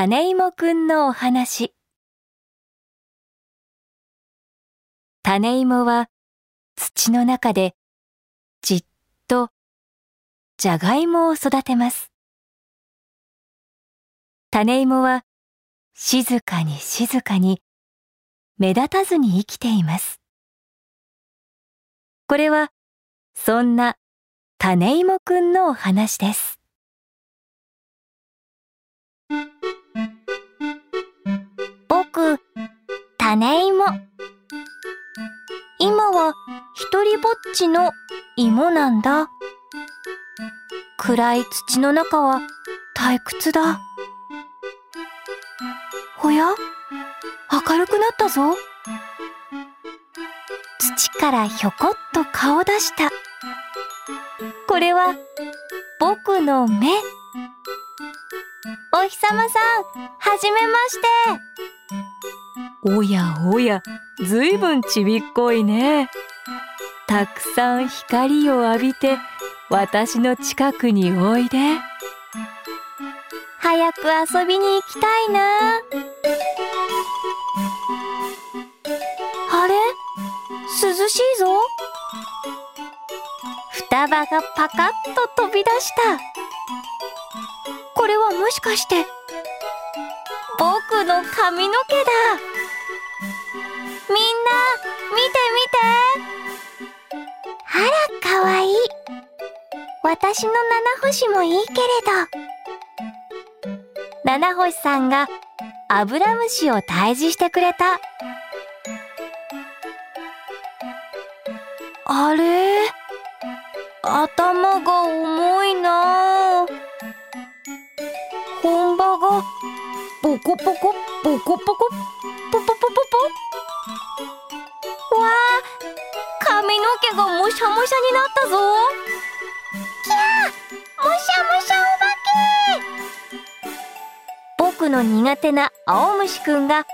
種芋くんのお話。種芋は土の中でじっとじゃがいもを育てます。種芋は静かに静かに目立たずに生きています。これはそんな種芋くんのお話です。種芋。今は一りぼっちの芋なんだ。暗い土の中は退屈だ。おや？明るくなったぞ。土からひょこっと顔出した。これは僕の目。お日様さん、はじめまして。おやおや、ずいぶんちびっこいね。たくさん光を浴びて、私の近くにおいで。早く遊びに行きたいな。あれ？涼しいぞ。双葉がパカッと飛び出した。これはもしかして僕の髪の毛だ私の七星もいいけれど。七星さんがアブラムシを退治してくれた。あれ？頭が重いな。本場がポコポコポコポコポポポポポ。わあ髪の毛がもしゃもしゃになったぞ。の苦手な青虫くんが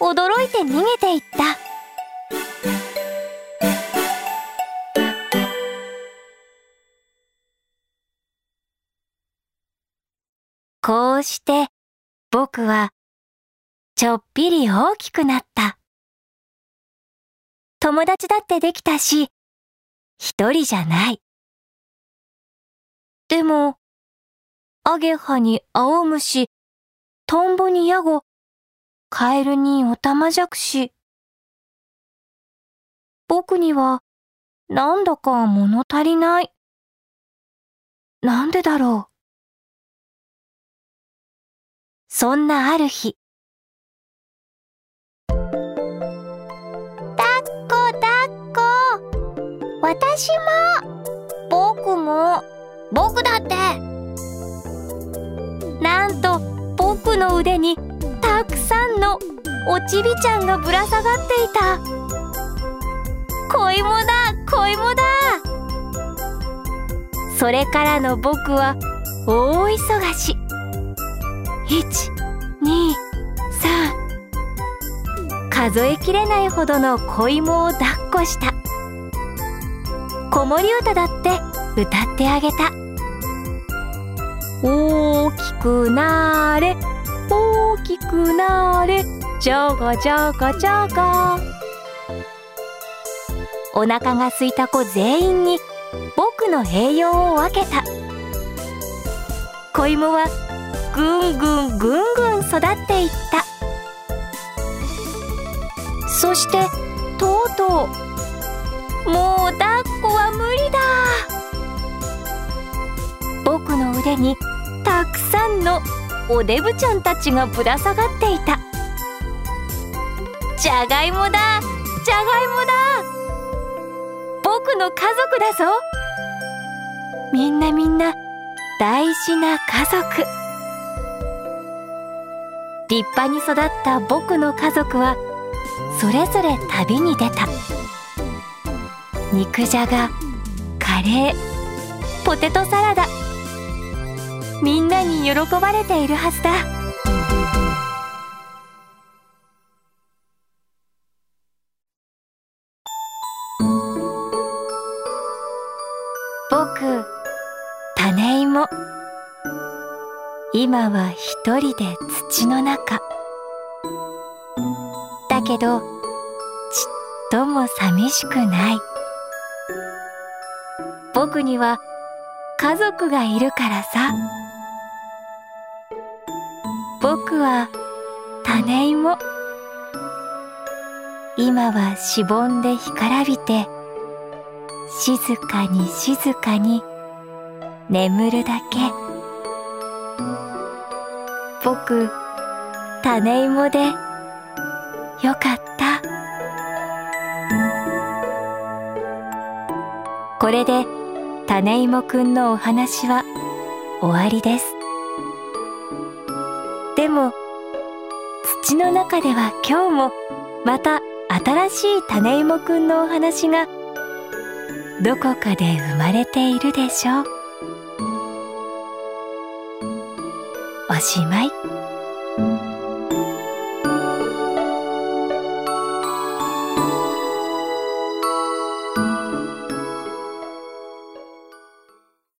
驚いて逃げていったこうして僕はちょっぴり大きくなった。友達だってできたし、一人じゃない。でも、アゲハに青虫、トンボにヤゴ、カエルにオタマジャクシ。僕には、なんだか物足りない。なんでだろう。そんなある日。だっこだっこ。私も。僕も。僕だって。なんと僕の腕にたくさんのおちびちゃんがぶら下がっていた。子芋だ子芋だそれからの僕は大忙し。123数えきれないほどの子芋を抱っこした子守歌だって歌ってあげた大きくなれ。大きくなれ。じゃがじゃがじゃが。お腹がすいた子全員に僕の栄養を分けた。子芋はぐんぐんぐんぐん育っていった。そしてとうとうもう抱っこは無理だ。僕の腕にたくさんのおデブちゃんたちがぶら下がっていた。じゃがいもだじゃがいもだ。僕の家族だぞ。みんなみんな大事な家族。立派に育った僕の家族はそれぞれ旅に出た。肉じゃがカレーポテトサラダ。みんなに喜ばれているはずだ。僕種芋今は一人で土の中。だけどちっとも寂しくない。僕には家族がいるからさ。僕は種芋。今はしぼんで干からびて静かに静かに眠るだけ。僕種芋でよかった。これで種芋くんのお話は終わりです。でも土の中では今日もまた新しい種芋くんのお話がどこかで生まれているでしょうおしまい。